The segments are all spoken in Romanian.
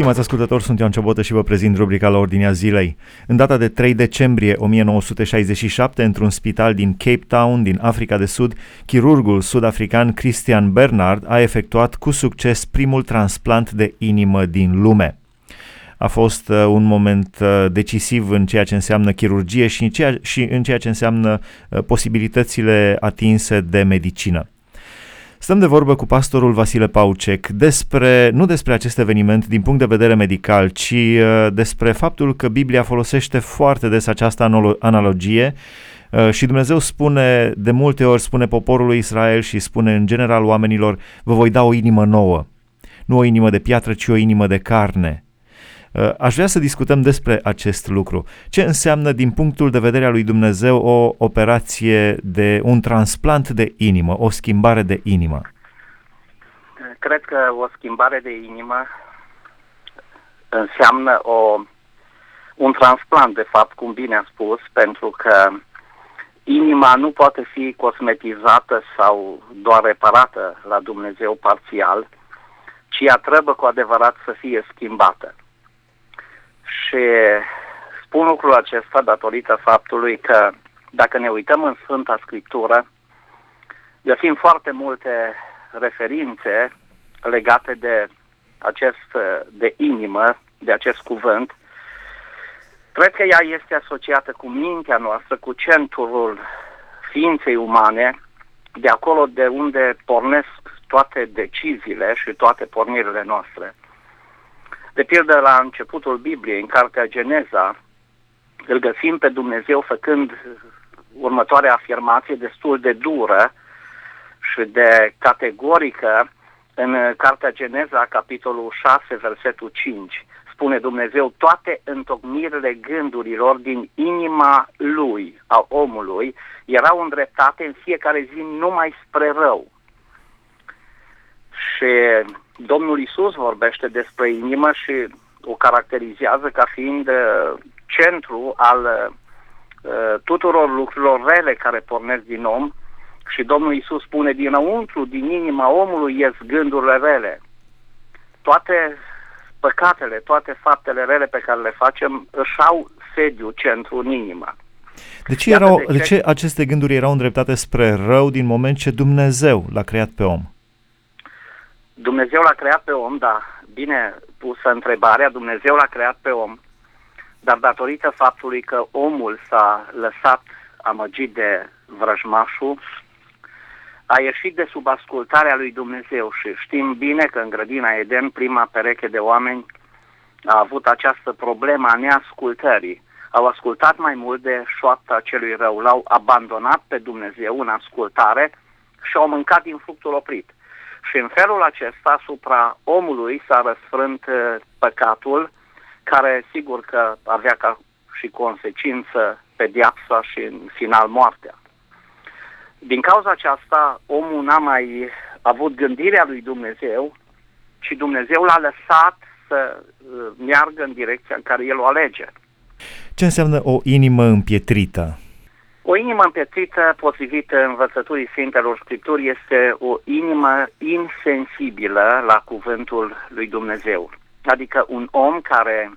Stimați ascultători, sunt Ioan Ciobotă și vă prezint rubrica la ordinea zilei. În data de 3 decembrie 1967, într-un spital din Cape Town, din Africa de Sud, chirurgul sud-african Christian Bernard a efectuat cu succes primul transplant de inimă din lume. A fost uh, un moment uh, decisiv în ceea ce înseamnă chirurgie și în ceea, și în ceea ce înseamnă uh, posibilitățile atinse de medicină. Stăm de vorbă cu pastorul Vasile Paucec despre, nu despre acest eveniment din punct de vedere medical, ci uh, despre faptul că Biblia folosește foarte des această analogie uh, și Dumnezeu spune, de multe ori spune poporului Israel și spune în general oamenilor, vă voi da o inimă nouă. Nu o inimă de piatră, ci o inimă de carne. Uh, aș vrea să discutăm despre acest lucru. Ce înseamnă din punctul de vedere al lui Dumnezeu o operație de un transplant de inimă, o schimbare de inimă? Cred că o schimbare de inimă înseamnă o, un transplant, de fapt, cum bine a spus, pentru că inima nu poate fi cosmetizată sau doar reparată la Dumnezeu parțial, ci ea trebuie cu adevărat să fie schimbată. Și spun lucrul acesta datorită faptului că dacă ne uităm în Sfânta Scriptură, găsim foarte multe referințe legate de acest, de inimă, de acest cuvânt. Cred că ea este asociată cu mintea noastră, cu centrul ființei umane, de acolo de unde pornesc toate deciziile și toate pornirile noastre. De pildă, la începutul Bibliei, în cartea Geneza, îl găsim pe Dumnezeu făcând următoarea afirmație destul de dură și de categorică în cartea Geneza, capitolul 6, versetul 5. Spune Dumnezeu, toate întocmirile gândurilor din inima lui, a omului, erau îndreptate în fiecare zi numai spre rău. Și Domnul Isus vorbește despre inimă și o caracterizează ca fiind uh, centru al uh, tuturor lucrurilor rele care pornesc din om și Domnul Isus spune dinăuntru, din inima omului ies gândurile rele. Toate păcatele, toate faptele rele pe care le facem își au sediu, centru în inimă. De ce, erau, de, ce... de ce aceste gânduri erau îndreptate spre rău din moment ce Dumnezeu l-a creat pe om? Dumnezeu l-a creat pe om, da, bine pusă întrebarea, Dumnezeu l-a creat pe om, dar datorită faptului că omul s-a lăsat amăgit de vrăjmașul, a ieșit de sub ascultarea lui Dumnezeu și știm bine că în grădina Eden prima pereche de oameni a avut această problemă a neascultării. Au ascultat mai mult de șoapta celui rău, l-au abandonat pe Dumnezeu în ascultare și au mâncat din fructul oprit. Și în felul acesta asupra omului s-a răsfrânt uh, păcatul, care sigur că avea ca și consecință pediapsa și în final moartea. Din cauza aceasta, omul n-a mai avut gândirea lui Dumnezeu, ci Dumnezeu l-a lăsat să uh, meargă în direcția în care el o alege. Ce înseamnă o inimă împietrită? O inimă împietrită, potrivit învățăturii Sfintelor Scripturi, este o inimă insensibilă la cuvântul lui Dumnezeu. Adică un om care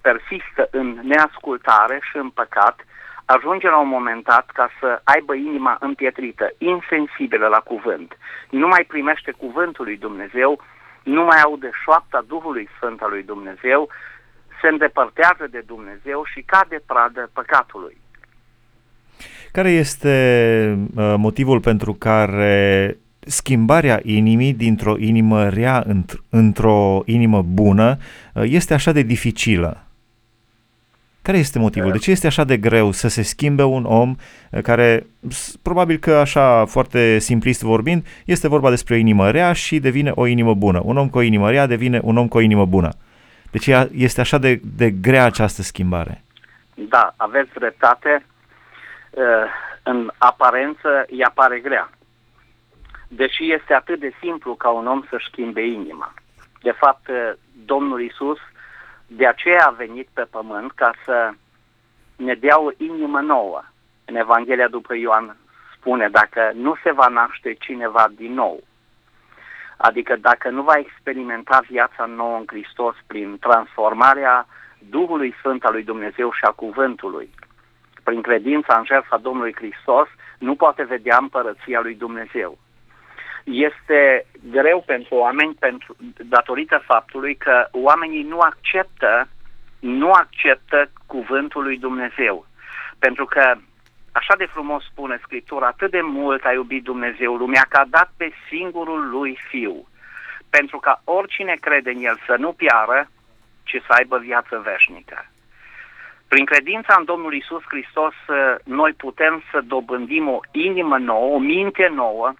persistă în neascultare și în păcat, ajunge la un moment dat ca să aibă inima împietrită, insensibilă la cuvânt. Nu mai primește cuvântul lui Dumnezeu, nu mai aude șoapta Duhului Sfânt al lui Dumnezeu, se îndepărtează de Dumnezeu și cade pradă păcatului. Care este uh, motivul pentru care schimbarea inimii dintr-o inimă rea într- într-o inimă bună uh, este așa de dificilă? Care este motivul? De ce este așa de greu să se schimbe un om uh, care, probabil că așa foarte simplist vorbind, este vorba despre o inimă rea și devine o inimă bună. Un om cu o inimă rea devine un om cu o inimă bună. Deci este așa de, de grea această schimbare. Da, aveți dreptate. Uh, în aparență ea pare grea. Deși este atât de simplu ca un om să schimbe inima. De fapt, uh, Domnul Isus de aceea a venit pe pământ ca să ne dea o inimă nouă. În Evanghelia după Ioan spune, dacă nu se va naște cineva din nou, Adică dacă nu va experimenta viața nouă în Hristos prin transformarea Duhului Sfânt al lui Dumnezeu și a Cuvântului, prin credința în jertfa Domnului Hristos, nu poate vedea împărăția lui Dumnezeu. Este greu pentru oameni pentru, datorită faptului că oamenii nu acceptă nu acceptă cuvântul lui Dumnezeu. Pentru că, așa de frumos spune Scriptura, atât de mult a iubit Dumnezeu lumea că a dat pe singurul lui Fiu, pentru ca oricine crede în El să nu piară, ci să aibă viață veșnică. Prin credința în Domnul Isus Hristos, noi putem să dobândim o inimă nouă, o minte nouă,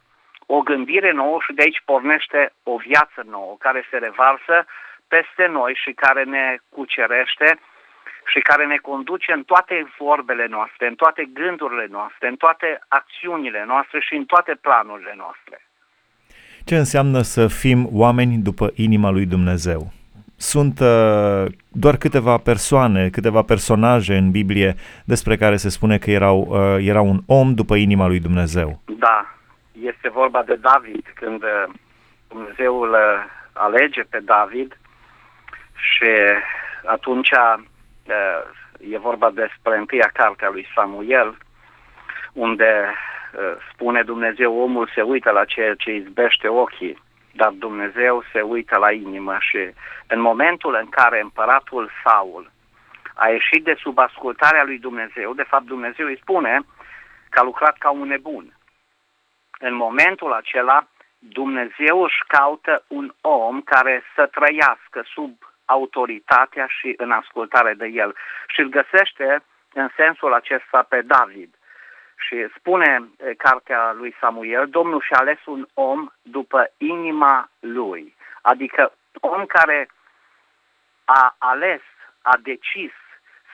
o gândire nouă și de aici pornește o viață nouă care se revarsă peste noi și care ne cucerește și care ne conduce în toate vorbele noastre, în toate gândurile noastre, în toate acțiunile noastre și în toate planurile noastre. Ce înseamnă să fim oameni după inima lui Dumnezeu? Sunt uh, doar câteva persoane, câteva personaje în Biblie despre care se spune că erau, uh, era un om după inima lui Dumnezeu. Da, este vorba de David, când uh, Dumnezeu îl uh, alege pe David și atunci uh, e vorba despre întâia carte a lui Samuel, unde uh, spune Dumnezeu, omul se uită la ceea ce izbește ochii, dar Dumnezeu se uită la inimă și în momentul în care împăratul Saul a ieșit de sub ascultarea lui Dumnezeu, de fapt Dumnezeu îi spune că a lucrat ca un nebun. În momentul acela, Dumnezeu își caută un om care să trăiască sub autoritatea și în ascultare de el. Și îl găsește în sensul acesta pe David. Și spune cartea lui Samuel, Domnul și-a ales un om după inima lui. Adică om care a ales, a decis,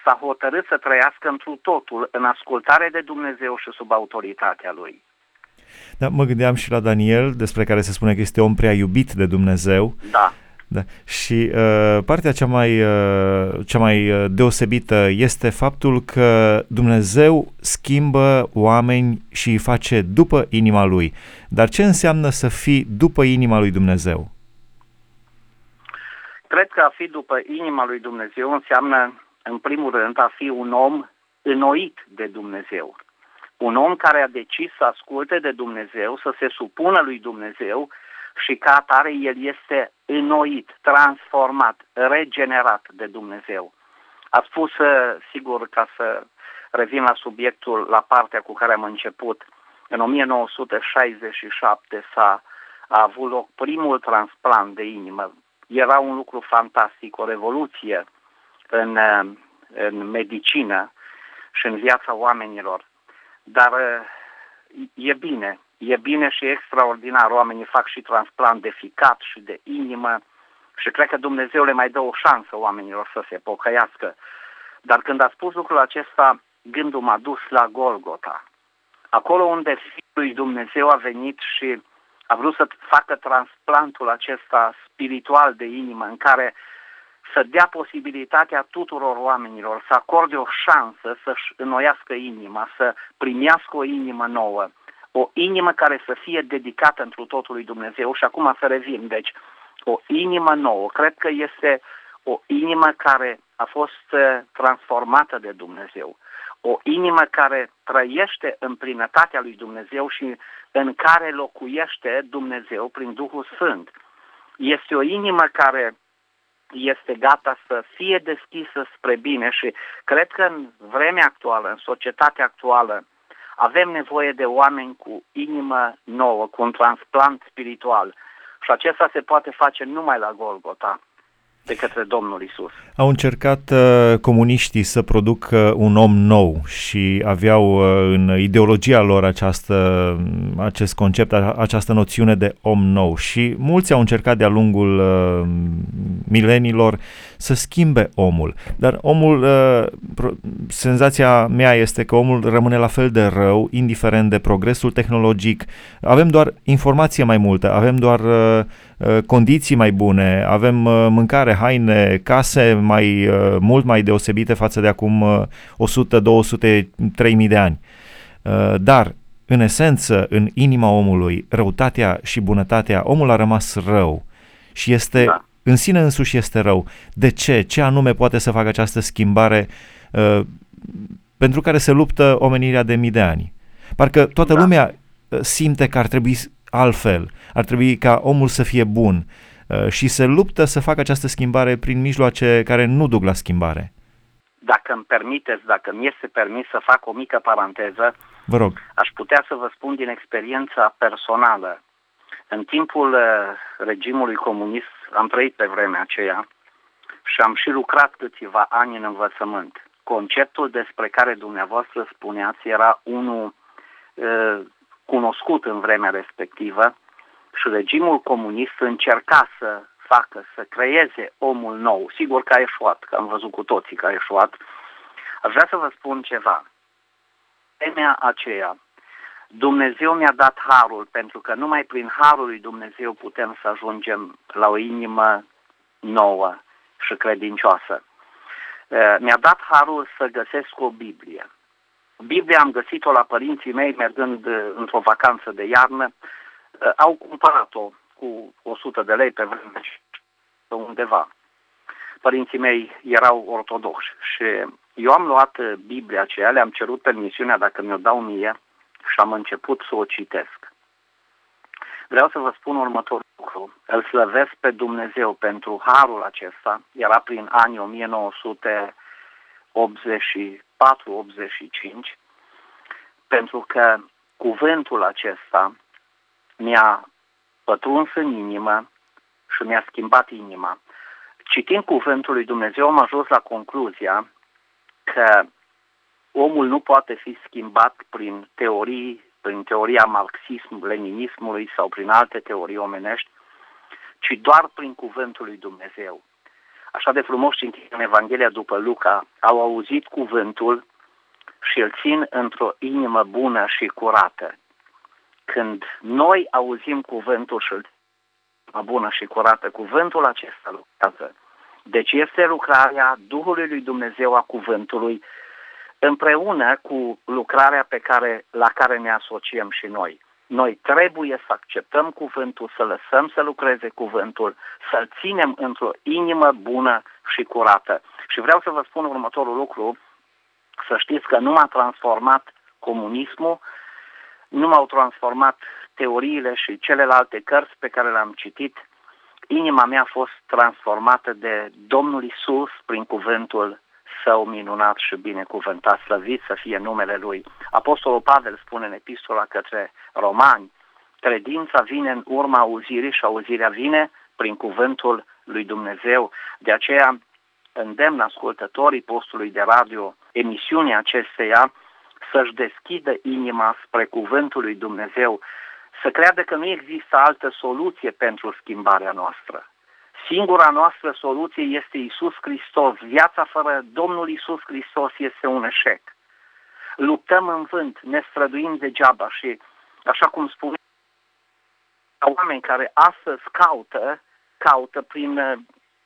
s-a hotărât să trăiască întru totul în ascultare de Dumnezeu și sub autoritatea lui. Da, mă gândeam și la Daniel, despre care se spune că este om prea iubit de Dumnezeu. Da. Da. Și uh, partea cea mai, uh, cea mai uh, deosebită este faptul că Dumnezeu schimbă oameni și îi face după inima lui. Dar ce înseamnă să fii după inima lui Dumnezeu? Cred că a fi după inima lui Dumnezeu înseamnă, în primul rând, a fi un om înnoit de Dumnezeu. Un om care a decis să asculte de Dumnezeu, să se supună lui Dumnezeu și ca atare el este înnoit, transformat, regenerat de Dumnezeu. A spus, uh, sigur, ca să revin la subiectul, la partea cu care am început, în 1967 s-a a avut loc primul transplant de inimă. Era un lucru fantastic, o revoluție în, uh, în medicină și în viața oamenilor. Dar uh, e bine, e bine și extraordinar. Oamenii fac și transplant de ficat și de inimă și cred că Dumnezeu le mai dă o șansă oamenilor să se pocăiască. Dar când a spus lucrul acesta, gândul m-a dus la Golgota. Acolo unde Fiul lui Dumnezeu a venit și a vrut să facă transplantul acesta spiritual de inimă în care să dea posibilitatea tuturor oamenilor să acorde o șansă să-și înnoiască inima, să primească o inimă nouă o inimă care să fie dedicată întru totul lui Dumnezeu. Și acum să revin, deci o inimă nouă, cred că este o inimă care a fost uh, transformată de Dumnezeu, o inimă care trăiește în plinătatea lui Dumnezeu și în care locuiește Dumnezeu prin Duhul Sfânt. Este o inimă care este gata să fie deschisă spre bine și cred că în vremea actuală, în societatea actuală, avem nevoie de oameni cu inimă nouă, cu un transplant spiritual. Și acesta se poate face numai la Golgota de către Domnul Isus. Au încercat uh, comuniștii să producă un om nou și aveau uh, în ideologia lor această, acest concept, această noțiune de om nou și mulți au încercat de-a lungul uh, milenilor să schimbe omul. Dar omul, uh, senzația mea este că omul rămâne la fel de rău, indiferent de progresul tehnologic. Avem doar informație mai multă, avem doar uh, uh, condiții mai bune, avem mâncare, haine, case mai mult mai deosebite față de acum 100, 200, 3000 de ani. Dar în esență, în inima omului, răutatea și bunătatea, omul a rămas rău și este, da. în sine însuși este rău. De ce? Ce anume poate să facă această schimbare uh, pentru care se luptă omenirea de mii de ani? Parcă toată da. lumea uh, simte că ar trebui altfel, ar trebui ca omul să fie bun uh, și se luptă să facă această schimbare prin mijloace care nu duc la schimbare. Dacă îmi permiteți, dacă mi este permis să fac o mică paranteză, Vă rog. aș putea să vă spun din experiența personală. În timpul uh, regimului comunist am trăit pe vremea aceea și am și lucrat câțiva ani în învățământ. Conceptul despre care dumneavoastră spuneați era unul uh, cunoscut în vremea respectivă și regimul comunist încerca să facă, să creeze omul nou. Sigur că a eșuat, că am văzut cu toții că a eșuat. Aș vrea să vă spun ceva. Vremea aceea, Dumnezeu mi-a dat harul, pentru că numai prin harul lui Dumnezeu putem să ajungem la o inimă nouă și credincioasă. Mi-a dat harul să găsesc o Biblie. Biblia am găsit-o la părinții mei mergând într-o vacanță de iarnă. Au cumpărat-o cu 100 de lei pe vremea undeva. Părinții mei erau ortodoxi și eu am luat Biblia aceea, le-am cerut permisiunea dacă mi-o dau mie și am început să o citesc. Vreau să vă spun următorul lucru. Îl slăvesc pe Dumnezeu pentru harul acesta. Era prin anii 1984-85, pentru că cuvântul acesta mi-a pătruns în inimă și mi-a schimbat inima. Citind cuvântul lui Dumnezeu am ajuns la concluzia că omul nu poate fi schimbat prin teorii, prin teoria marxism-leninismului sau prin alte teorii omenești, ci doar prin cuvântul lui Dumnezeu. Așa de frumos citim în Evanghelia după Luca, au auzit cuvântul și îl țin într-o inimă bună și curată. Când noi auzim cuvântul și îl bună și curată, cuvântul acesta lucrează. Deci este lucrarea Duhului lui Dumnezeu a cuvântului împreună cu lucrarea pe care, la care ne asociem și noi. Noi trebuie să acceptăm cuvântul, să lăsăm să lucreze cuvântul, să-l ținem într-o inimă bună și curată. Și vreau să vă spun următorul lucru, să știți că nu m-a transformat comunismul, nu m-au transformat teoriile și celelalte cărți pe care le-am citit. Inima mea a fost transformată de Domnul Isus prin cuvântul său minunat și binecuvântat, slăvit să fie numele Lui. Apostolul Pavel spune în epistola către romani, credința vine în urma auzirii și auzirea vine prin cuvântul lui Dumnezeu. De aceea îndemn ascultătorii postului de radio emisiunea acesteia să-și deschidă inima spre cuvântul lui Dumnezeu, să creadă că nu există altă soluție pentru schimbarea noastră. Singura noastră soluție este Isus Hristos. Viața fără Domnul Isus Hristos este un eșec. Luptăm în vânt, ne străduim degeaba și, așa cum spune, oameni care astăzi caută, caută prin uh,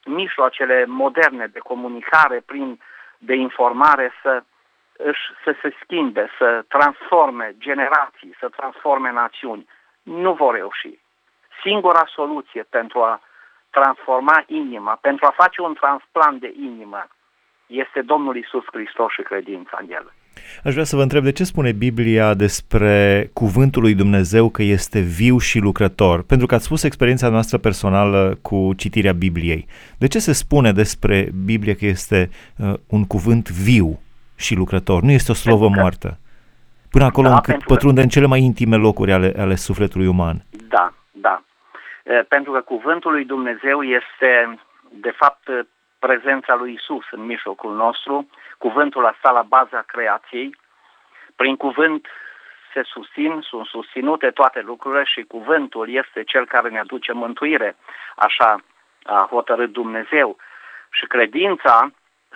mijloacele moderne de comunicare, prin de informare să, își, să se schimbe, să transforme generații, să transforme națiuni. Nu vor reuși. Singura soluție pentru a transforma inima, pentru a face un transplant de inimă, este Domnul Isus Hristos și credința în El. Aș vrea să vă întreb de ce spune Biblia despre cuvântul lui Dumnezeu că este viu și lucrător? Pentru că ați spus experiența noastră personală cu citirea Bibliei. De ce se spune despre Biblie că este uh, un cuvânt viu și lucrător? Nu este o slovă moartă. Până acolo da, încât pătrunde că... în cele mai intime locuri ale, ale sufletului uman. Da, da. Pentru că cuvântul lui Dumnezeu este, de fapt, prezența lui Isus în mijlocul nostru. Cuvântul a stat la baza creației. Prin cuvânt se susțin, sunt susținute toate lucrurile și cuvântul este cel care ne aduce mântuire. Așa a hotărât Dumnezeu. Și credința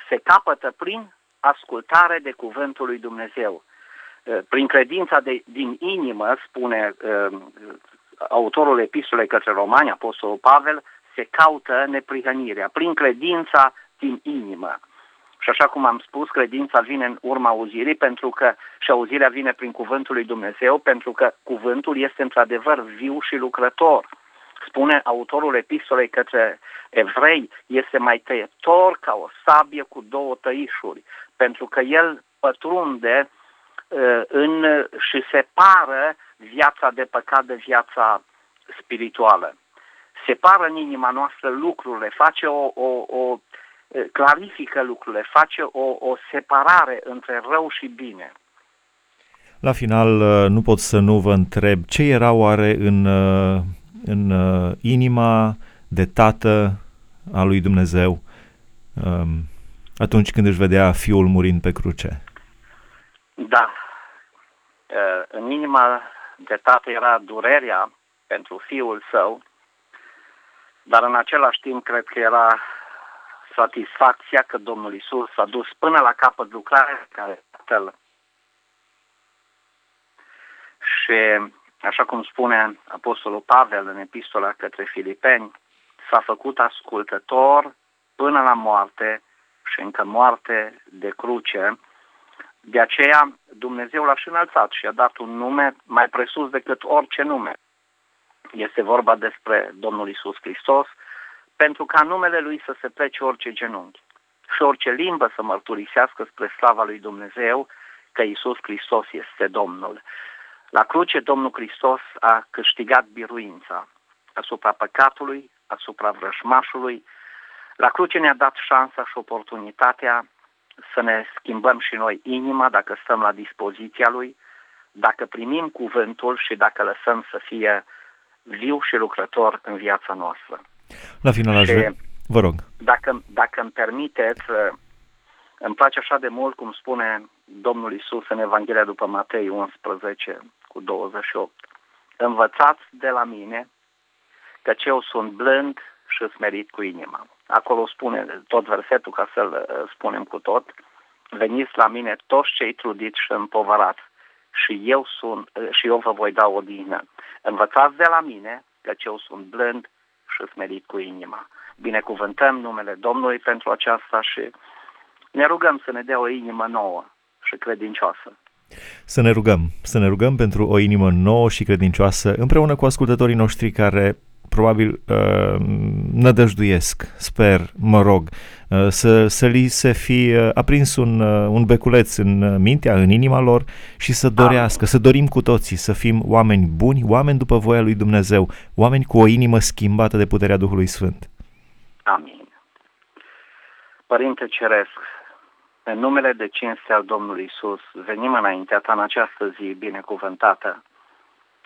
se capătă prin ascultare de cuvântul lui Dumnezeu. Prin credința de, din inimă, spune autorul epistolei către romani, Apostolul Pavel, se caută neprihănirea prin credința din inimă. Și așa cum am spus, credința vine în urma auzirii pentru că și auzirea vine prin cuvântul lui Dumnezeu pentru că cuvântul este într-adevăr viu și lucrător. Spune autorul epistolei către evrei, este mai tăietor ca o sabie cu două tăișuri, pentru că el pătrunde uh, în, și separă viața de păcat de viața spirituală. Separă în inima noastră lucrurile, face o, o, o clarifică lucrurile, face o, o separare între rău și bine. La final, nu pot să nu vă întreb ce era oare în, în inima de tată a lui Dumnezeu atunci când își vedea fiul murind pe cruce. Da. În inima de tată era durerea pentru fiul său, dar în același timp cred că era satisfacția că Domnul Isus a dus până la capăt lucrarea care Tatăl. Și așa cum spune Apostolul Pavel în epistola către Filipeni, s-a făcut ascultător până la moarte și încă moarte de cruce. De aceea Dumnezeu l-a și înălțat și a dat un nume mai presus decât orice nume. Este vorba despre Domnul Isus Hristos, pentru ca numele Lui să se plece orice genunchi și orice limbă să mărturisească spre slava lui Dumnezeu că Isus Hristos este Domnul. La cruce Domnul Hristos a câștigat biruința asupra păcatului, asupra vrăjmașului. La cruce ne-a dat șansa și oportunitatea să ne schimbăm și noi inima dacă stăm la dispoziția Lui, dacă primim cuvântul și dacă lăsăm să fie viu și lucrător în viața noastră. La final aș vrea... Vă rog. Dacă, dacă îmi permiteți, uh, îmi place așa de mult cum spune Domnul Isus în Evanghelia după Matei 11 cu 28. Învățați de la mine că eu sunt blând și smerit cu inima. Acolo spune tot versetul ca să-l uh, spunem cu tot. Veniți la mine toți cei trudiți și împovărați și eu, sunt, uh, și eu vă voi da o dină. Învățați de la mine că eu sunt blând și smerit cu inima. Binecuvântăm numele Domnului pentru aceasta și ne rugăm să ne dea o inimă nouă și credincioasă. Să ne rugăm, să ne rugăm pentru o inimă nouă și credincioasă împreună cu ascultătorii noștri care probabil uh, nădăjduiesc, sper, mă rog, uh, să, să li se fi uh, aprins un, uh, un beculeț în uh, mintea, în inima lor și să dorească, Amin. să dorim cu toții să fim oameni buni, oameni după voia lui Dumnezeu, oameni cu o inimă schimbată de puterea Duhului Sfânt. Amin. Părinte Ceresc, în numele de cinste al Domnului Isus, venim înaintea ta în această zi binecuvântată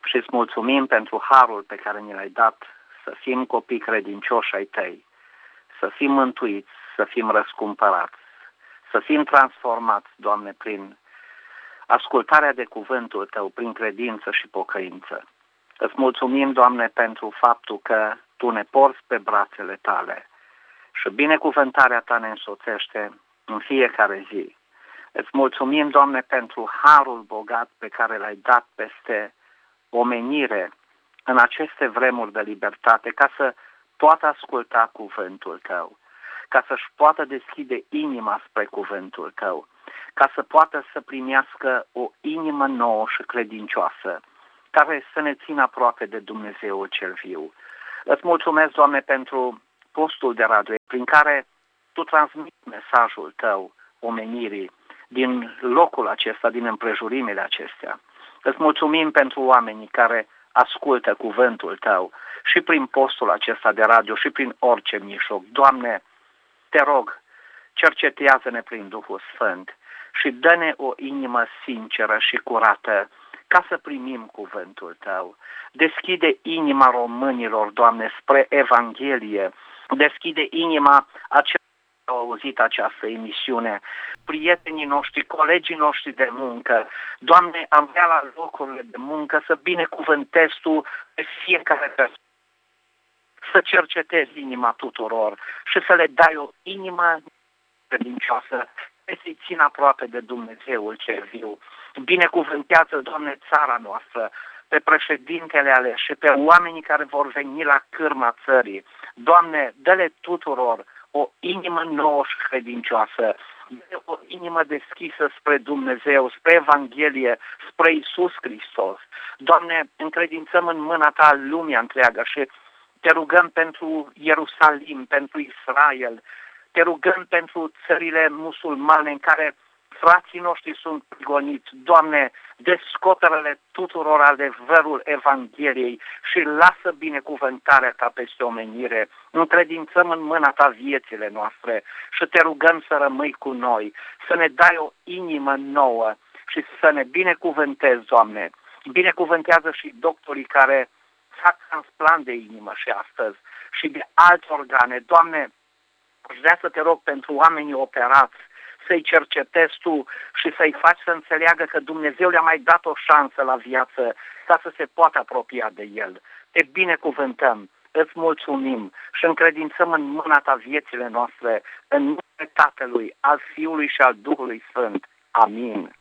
și îți mulțumim pentru harul pe care ni l-ai dat să fim copii credincioși ai tăi, să fim mântuiți, să fim răscumpărați, să fim transformați, Doamne, prin ascultarea de cuvântul Tău, prin credință și pocăință. Îți mulțumim, Doamne, pentru faptul că Tu ne porți pe brațele Tale și binecuvântarea Ta ne însoțește în fiecare zi. Îți mulțumim, Doamne, pentru harul bogat pe care l-ai dat peste omenire în aceste vremuri de libertate ca să poată asculta cuvântul tău, ca să-și poată deschide inima spre cuvântul tău, ca să poată să primească o inimă nouă și credincioasă, care să ne țină aproape de Dumnezeu cel viu. Îți mulțumesc, Doamne, pentru postul de radio prin care Tu transmiți mesajul Tău omenirii din locul acesta, din împrejurimile acestea. Îți mulțumim pentru oamenii care ascultă cuvântul tău și prin postul acesta de radio și prin orice mijloc. Doamne, te rog, cercetează-ne prin Duhul Sfânt și dă-ne o inimă sinceră și curată ca să primim cuvântul Tău. Deschide inima românilor, Doamne, spre Evanghelie. Deschide inima acelor au auzit această emisiune, prietenii noștri, colegii noștri de muncă. Doamne, am vrea la locurile de muncă să binecuvântezi Tu pe fiecare persoană să cercetezi inima tuturor și să le dai o inimă credincioasă pe să-i țin aproape de Dumnezeul cel viu. Binecuvântează, Doamne, țara noastră, pe președintele ales și pe oamenii care vor veni la cârma țării. Doamne, dă-le tuturor o inimă nouă și credincioasă. o inimă deschisă spre Dumnezeu, spre Evanghelie, spre Isus Hristos. Doamne, încredințăm în mâna Ta lumea întreagă și te rugăm pentru Ierusalim, pentru Israel, te rugăm pentru țările musulmane în care frații noștri sunt prigoniți. Doamne, descoperă-le tuturor adevărul Evangheliei și lasă binecuvântarea Ta peste omenire. Încredințăm în mâna Ta viețile noastre și te rugăm să rămâi cu noi, să ne dai o inimă nouă și să ne binecuvântezi, Doamne. Binecuvântează și doctorii care fac transplant de inimă și astăzi și de alte organe. Doamne, aș vrea să te rog pentru oamenii operați, să-i cercetezi tu și să-i faci să înțeleagă că Dumnezeu le-a mai dat o șansă la viață ca să se poată apropia de El. Te binecuvântăm, îți mulțumim și încredințăm în mâna ta viețile noastre, în numele Tatălui, al Fiului și al Duhului Sfânt. Amin.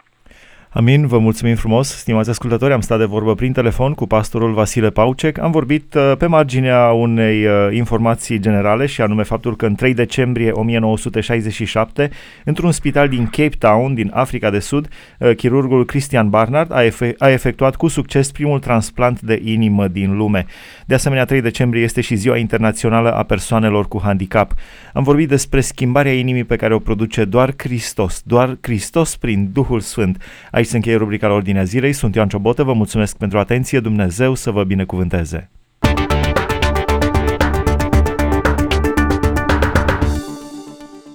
Amin, vă mulțumim frumos, stimați ascultători, am stat de vorbă prin telefon cu pastorul Vasile Paucec, am vorbit uh, pe marginea unei uh, informații generale și anume faptul că în 3 decembrie 1967, într-un spital din Cape Town, din Africa de Sud, uh, chirurgul Christian Barnard a, efe- a efectuat cu succes primul transplant de inimă din lume. De asemenea, 3 decembrie este și ziua internațională a persoanelor cu handicap. Am vorbit despre schimbarea inimii pe care o produce doar Hristos, doar Hristos prin Duhul Sfânt. Aici se încheie rubrica la Ordinea Zilei. Sunt Ioan Ciobotă, vă mulțumesc pentru atenție. Dumnezeu să vă binecuvânteze!